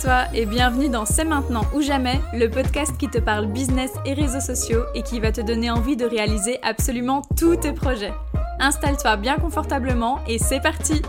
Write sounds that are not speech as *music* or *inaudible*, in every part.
toi et bienvenue dans C'est maintenant ou jamais, le podcast qui te parle business et réseaux sociaux et qui va te donner envie de réaliser absolument tous tes projets. Installe-toi bien confortablement et c'est parti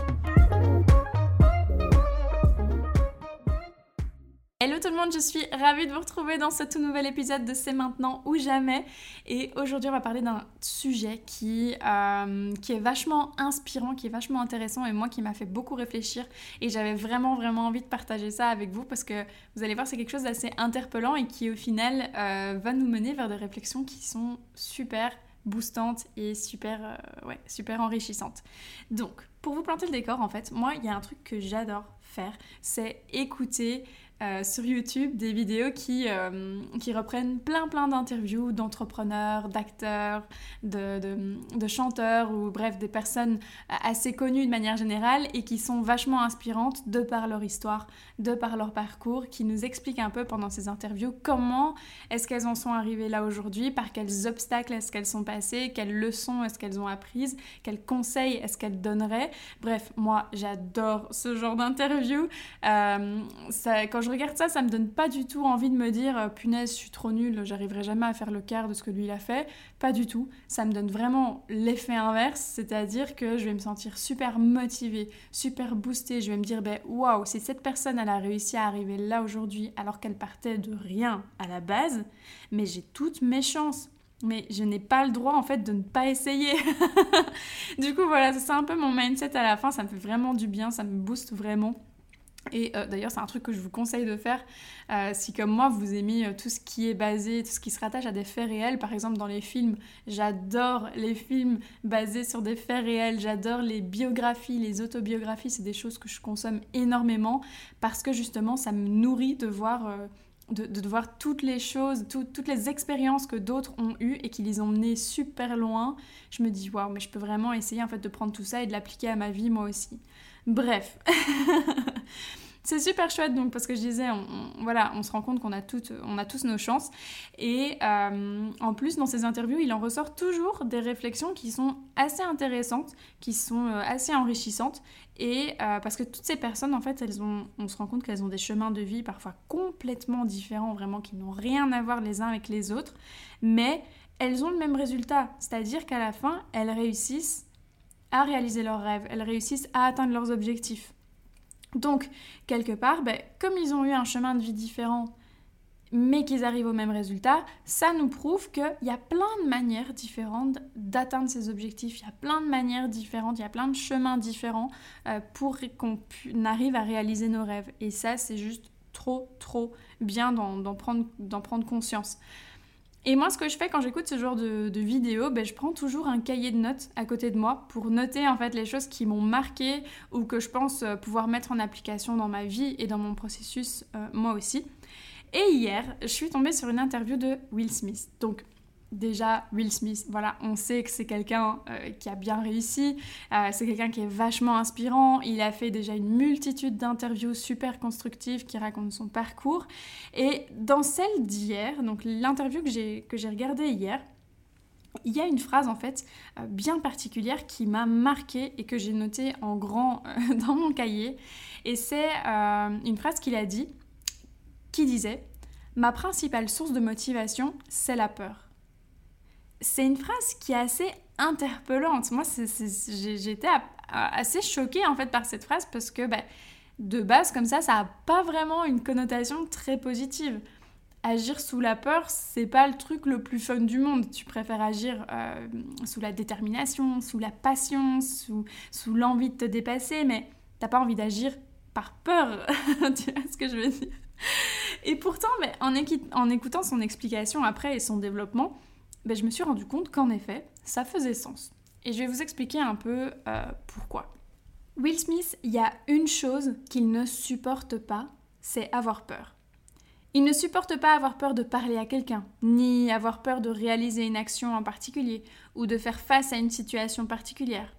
Hello tout le monde, je suis ravie de vous retrouver dans ce tout nouvel épisode de C'est maintenant ou jamais. Et aujourd'hui, on va parler d'un sujet qui, euh, qui est vachement inspirant, qui est vachement intéressant et moi qui m'a fait beaucoup réfléchir. Et j'avais vraiment, vraiment envie de partager ça avec vous parce que vous allez voir, c'est quelque chose d'assez interpellant et qui, au final, euh, va nous mener vers des réflexions qui sont super boostantes et super, euh, ouais, super enrichissantes. Donc, pour vous planter le décor, en fait, moi, il y a un truc que j'adore faire, c'est écouter euh, sur YouTube des vidéos qui, euh, qui reprennent plein plein d'interviews d'entrepreneurs, d'acteurs, de, de, chanteurs ou bref des personnes assez connues de manière générale et qui sont vachement inspirantes de par leur histoire, de par leur parcours, qui nous expliquent un peu pendant ces interviews comment est-ce qu'elles en sont arrivées là aujourd'hui, par quels obstacles est-ce qu'elles sont passées, quelles leçons est-ce qu'elles ont apprises, quels conseils est-ce qu'elles donneraient. Bref, moi j'adore ce genre d'interviews. Euh, quand je regarde ça, ça me donne pas du tout envie de me dire euh, punaise, je suis trop nulle, j'arriverai jamais à faire le quart de ce que lui il a fait. Pas du tout. Ça me donne vraiment l'effet inverse, c'est-à-dire que je vais me sentir super motivée, super boostée. Je vais me dire ben waouh, si cette personne elle a réussi à arriver là aujourd'hui alors qu'elle partait de rien à la base, mais j'ai toutes mes chances mais je n'ai pas le droit en fait de ne pas essayer. *laughs* du coup voilà, c'est un peu mon mindset à la fin, ça me fait vraiment du bien, ça me booste vraiment. Et euh, d'ailleurs, c'est un truc que je vous conseille de faire euh, si, comme moi, vous aimez euh, tout ce qui est basé, tout ce qui se rattache à des faits réels. Par exemple, dans les films, j'adore les films basés sur des faits réels. J'adore les biographies, les autobiographies. C'est des choses que je consomme énormément parce que justement, ça me nourrit de voir. de, voir toutes les choses, toutes les expériences que d'autres ont eues et qui les ont menées super loin, je me dis waouh, mais je peux vraiment essayer en fait de prendre tout ça et de l'appliquer à ma vie moi aussi. Bref. *laughs* c'est super chouette donc parce que je disais on, voilà on se rend compte qu'on a toutes on a tous nos chances. Et euh, en plus dans ces interviews il en ressort toujours des réflexions qui sont assez intéressantes qui sont euh, assez enrichissantes. Et euh, parce que toutes ces personnes en fait elles ont on se rend compte qu'elles ont des chemins de vie parfois complètement différents vraiment qui n'ont rien à voir les uns avec les autres. Mais elles ont le même résultat. C'est-à-dire qu'à la fin elles réussissent à réaliser leurs rêves, elles réussissent à atteindre leurs objectifs. Donc, quelque part, ben, comme ils ont eu un chemin de vie différent, mais qu'ils arrivent au même résultat, ça nous prouve qu'il y a plein de manières différentes d'atteindre ces objectifs, il y a plein de manières différentes, il y a plein de chemins différents euh, pour qu'on arrive à réaliser nos rêves. Et ça, c'est juste trop, trop bien d'en prendre, prendre conscience. Et moi, ce que je fais quand j'écoute ce genre de, vidéos, ben, je prends toujours un cahier de notes à côté de moi pour noter en fait les choses qui m'ont marqué ou que je pense euh, pouvoir mettre en application dans ma vie et dans mon processus euh, moi aussi. Et hier, je suis tombée sur une interview de Will Smith. Déjà Will Smith, voilà, on sait que c'est quelqu'un euh, qui a bien réussi, euh, c'est quelqu'un qui est vachement inspirant, il a fait déjà une multitude d'interviews super constructives qui racontent son parcours. Et dans celle d'hier, donc l'interview que j'ai, que j'ai regardée hier, il y a une phrase en fait euh, bien particulière qui m'a marquée et que j'ai notée en grand *laughs* dans mon cahier. Et c'est une phrase qu'il a dit, qui disait Ma principale source de motivation, c'est la peur c'est une phrase qui est assez interpellante. Moi, j'étais assez choquée en fait par cette phrase parce que bah, de base, comme ça, ça n'a pas vraiment une connotation très positive. Agir sous la peur, c'est pas le truc le plus fun du monde. Tu préfères agir euh, sous la détermination, sous la passion, sous, l'envie de te dépasser, mais t'as pas envie d'agir par peur. *laughs* tu vois ce que je veux dire? Et pourtant, mais en, en écoutant son explication après et son développement, ben, je me suis rendu compte qu'en effet, ça faisait sens. Et je vais vous expliquer un peu euh, pourquoi. Will Smith, il y a une chose qu'il ne supporte pas, c'est avoir peur. Il ne supporte pas avoir peur de parler à quelqu'un, ni avoir peur de réaliser une action en particulier, ou de faire face à une situation particulière.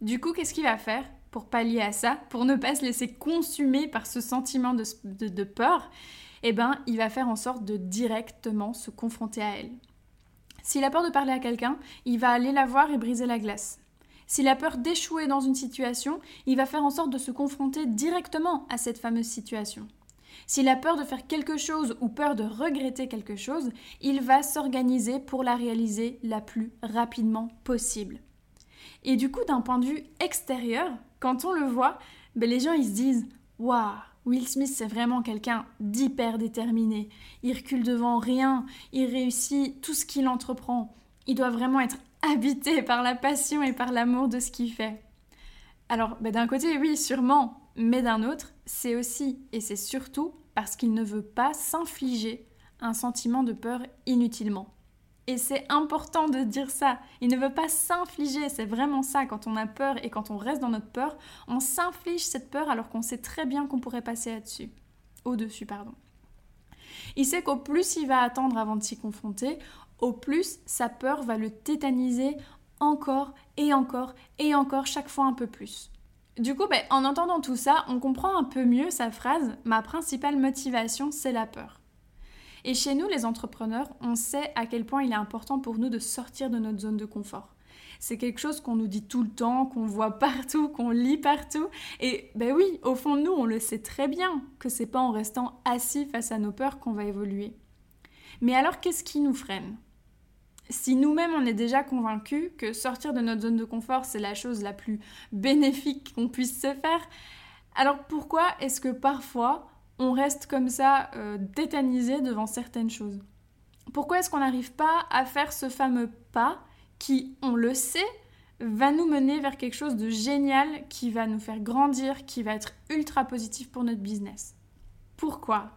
Du coup, qu'est-ce qu'il va faire pour pallier à ça, pour ne pas se laisser consumer par ce sentiment de, de peur? Eh bien, il va faire en sorte de directement se confronter à elle. S'il a peur de parler à quelqu'un, il va aller la voir et briser la glace. S'il a peur d'échouer dans une situation, il va faire en sorte de se confronter directement à cette fameuse situation. S'il a peur de faire quelque chose ou peur de regretter quelque chose, il va s'organiser pour la réaliser la plus rapidement possible. Et du coup, d'un point de vue extérieur, quand on le voit, ben les gens ils se disent Waouh, Will Smith c'est vraiment quelqu'un d'hyper déterminé. Il recule devant rien, il réussit tout ce qu'il entreprend. Il doit vraiment être habité *laughs* par la passion et par l'amour de ce qu'il fait. Alors, ben d'un côté, oui, sûrement, mais d'un autre, c'est aussi et c'est surtout parce qu'il ne veut pas s'infliger un sentiment de peur inutilement. Et c'est important de dire ça. Il ne veut pas s'infliger, c'est vraiment ça. Quand on a peur et quand on reste dans notre peur, on s'inflige cette peur alors qu'on sait très bien qu'on pourrait passer là-dessus. Au-dessus, pardon. Il sait qu'au plus il va attendre avant de s'y confronter, au plus sa peur va le tétaniser encore et encore et encore chaque fois un peu plus. Du coup, ben, en entendant tout ça, on comprend un peu mieux sa phrase Ma principale motivation, c'est la peur. Et chez nous, les entrepreneurs, on sait à quel point il est important pour nous de sortir de notre zone de confort. C'est quelque chose qu'on nous dit tout le temps, qu'on voit *laughs* partout, qu'on lit partout. Et ben oui, au fond de nous, on le sait très bien que c'est pas en restant assis face à nos peurs qu'on va évoluer. Mais alors, qu'est-ce qui nous freine? Si nous-mêmes on est déjà convaincus que sortir de notre zone de confort c'est la chose la plus bénéfique qu'on puisse se faire, alors pourquoi est-ce que parfois on reste comme ça euh, tétanisé devant certaines choses Pourquoi est-ce qu'on n'arrive pas à faire ce fameux pas qui, on le sait, va nous mener vers quelque chose de génial qui va nous faire grandir, qui va être ultra positif pour notre business? Pourquoi?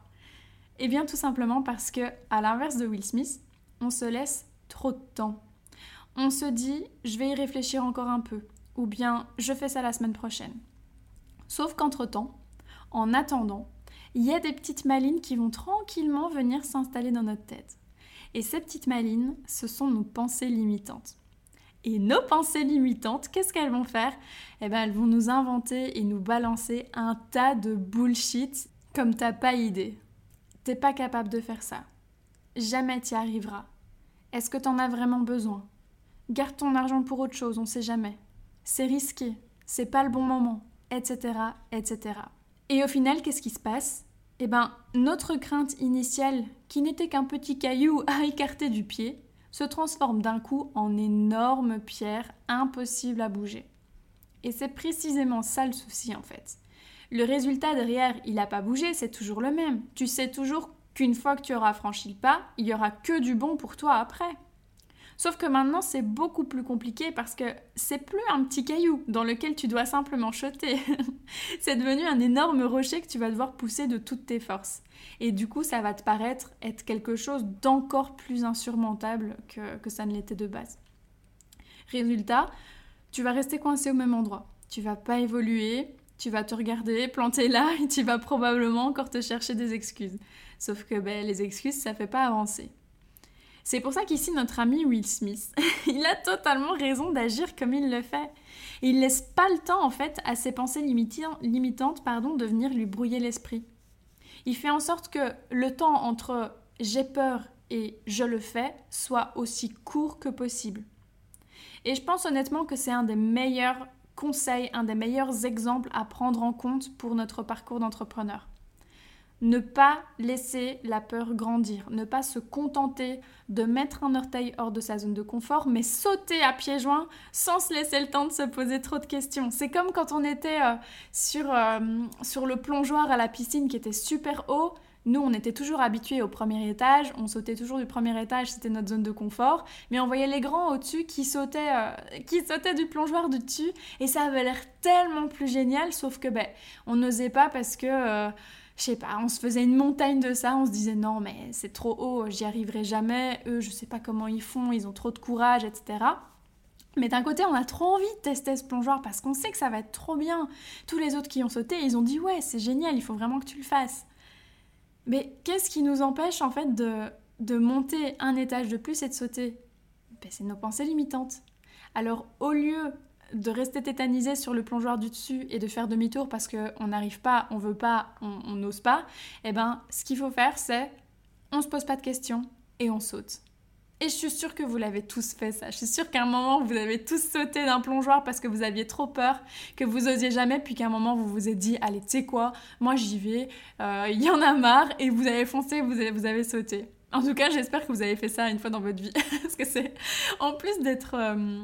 Eh bien tout simplement parce que, à l'inverse de Will Smith, on se laisse trop de temps. On se dit, je vais y réfléchir encore un peu, ou bien je fais ça la semaine prochaine. Sauf qu'entre-temps, en attendant, il y a des petites malines qui vont tranquillement venir s'installer dans notre tête. Et ces petites malines, ce sont nos pensées limitantes. Et nos pensées limitantes, qu'est-ce qu'elles vont faire? Eh bien, elles vont nous inventer et nous balancer un tas de bullshit comme t'as pas idée. T'es pas capable de faire ça. Jamais t'y arriveras. Est-ce que t'en as vraiment besoin? Garde ton argent pour autre chose, on sait jamais. C'est risqué, c'est pas le bon moment, etc., etc. Et au final, qu'est-ce qui se passe? Eh ben, notre crainte initiale, qui n'était qu'un petit caillou *laughs* à écarter du pied, se transforme d'un coup en énorme pierre impossible à bouger. Et c'est précisément ça le souci en fait. Le résultat derrière, il n'a pas bougé, c'est toujours le même. Tu sais toujours qu'une fois que tu auras franchi le pas, il y aura que du bon pour toi après. Sauf que maintenant, c'est beaucoup plus compliqué parce que c'est plus un petit caillou dans lequel tu dois simplement choter. *laughs* c'est devenu un énorme rocher que tu vas devoir pousser de toutes tes forces. Et du coup, ça va te paraître être quelque chose d'encore plus insurmontable que, que ça ne l'était de base. Résultat, tu vas rester coincé au même endroit. Tu vas pas évoluer, tu vas te regarder, planter là et tu vas probablement encore te chercher des excuses. Sauf que ben, les excuses, ça fait pas avancer. C'est pour ça qu'ici, notre ami Will Smith, *laughs* il a totalement raison d'agir comme il le fait. il laisse pas le temps, en fait, à ses pensées limitantes pardon, de venir lui brouiller l'esprit. Il fait en sorte que le temps entre j'ai peur et je le fais soit aussi court que possible. Et je pense honnêtement que c'est un des meilleurs conseils, un des meilleurs exemples à prendre en compte pour notre parcours d'entrepreneur. Ne pas laisser la peur grandir, ne pas se contenter de mettre un orteil hors de sa zone de confort, mais sauter à pieds joints sans se laisser le temps de se poser trop de questions. C'est comme quand on était euh, sur, euh, sur le plongeoir à la piscine qui était super haut. Nous, on était toujours habitués au premier étage, on sautait toujours du premier étage, c'était notre zone de confort, mais on voyait les grands au-dessus qui sautaient, euh, qui sautaient du plongeoir du dessus, et ça avait l'air tellement plus génial, sauf que ben, on n'osait pas parce que je sais pas, on se faisait une montagne de ça, on se disait non mais c'est trop haut, j'y arriverai jamais, eux je sais pas comment ils font, ils ont trop de courage, etc. Mais d'un côté, on a trop envie de tester ce plongeoir parce qu'on sait que ça va être trop bien. Tous les autres qui ont sauté, ils ont dit ouais, c'est génial, il faut vraiment que tu le fasses. Mais qu'est-ce qui nous empêche en fait de, de monter un étage de plus et de sauter? Ben, C'est nos pensées limitantes. Alors au lieu de rester tétanisé sur le plongeoir du dessus et de faire demi-tour parce qu'on n'arrive pas, on veut pas, on n'ose pas, eh ben, ce qu'il faut faire, c'est on se pose pas de questions et on saute. Et je suis sûre que vous l'avez tous fait ça. Je suis sûre qu'à un moment, vous avez tous sauté d'un plongeoir parce que vous aviez trop peur, que vous osiez jamais, puis qu'à un moment, vous vous êtes dit, allez, tu sais quoi, moi j'y vais, euh, il y en a marre, et vous avez foncé, vous avez, vous avez sauté. En tout cas, j'espère que vous avez fait ça une fois dans votre vie. *laughs* Parce que c'est, en plus d'être, euh,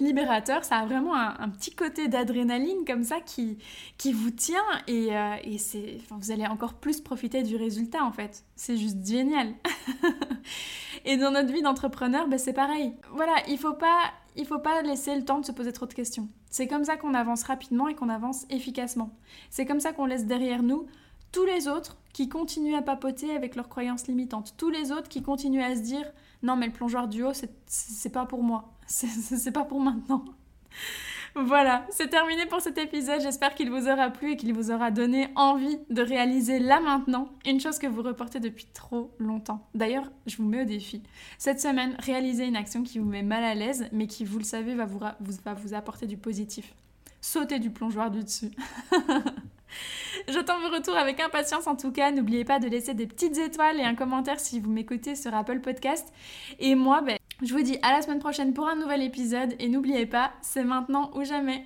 libérateur, ça a vraiment un, petit côté d'adrénaline comme ça qui, qui vous tient et, euh, et c'est, vous allez encore plus profiter du résultat en fait. C'est juste génial. *laughs* et dans notre vie d'entrepreneur, ben, c'est pareil. Voilà, il faut pas, il faut pas laisser le temps de se poser trop de questions. C'est comme ça qu'on avance rapidement et qu'on avance efficacement. C'est comme ça qu'on laisse derrière nous tous les autres qui continuent à papoter avec leurs croyances limitantes, tous les autres qui continuent à se dire non mais le plongeoir du haut c'est pas pour moi, *laughs* c'est pas pour maintenant. *laughs* Voilà, c'est terminé pour cet épisode. J'espère qu'il vous aura plu et qu'il vous aura donné envie de réaliser là maintenant une chose que vous reportez depuis trop longtemps. D'ailleurs, je vous mets au défi. Cette semaine, réalisez une action qui vous met mal à l'aise, mais qui, vous le savez, va vous, va vous apporter du positif. Sautez du plongeoir du dessus. *laughs* *laughs* J'attends vos retours avec impatience en tout cas. N'oubliez pas de laisser des petites étoiles et un commentaire si vous m'écoutez sur Apple Podcast. Et moi, ben, je vous dis à la semaine prochaine pour un nouvel épisode. Et n'oubliez pas, c'est maintenant ou jamais.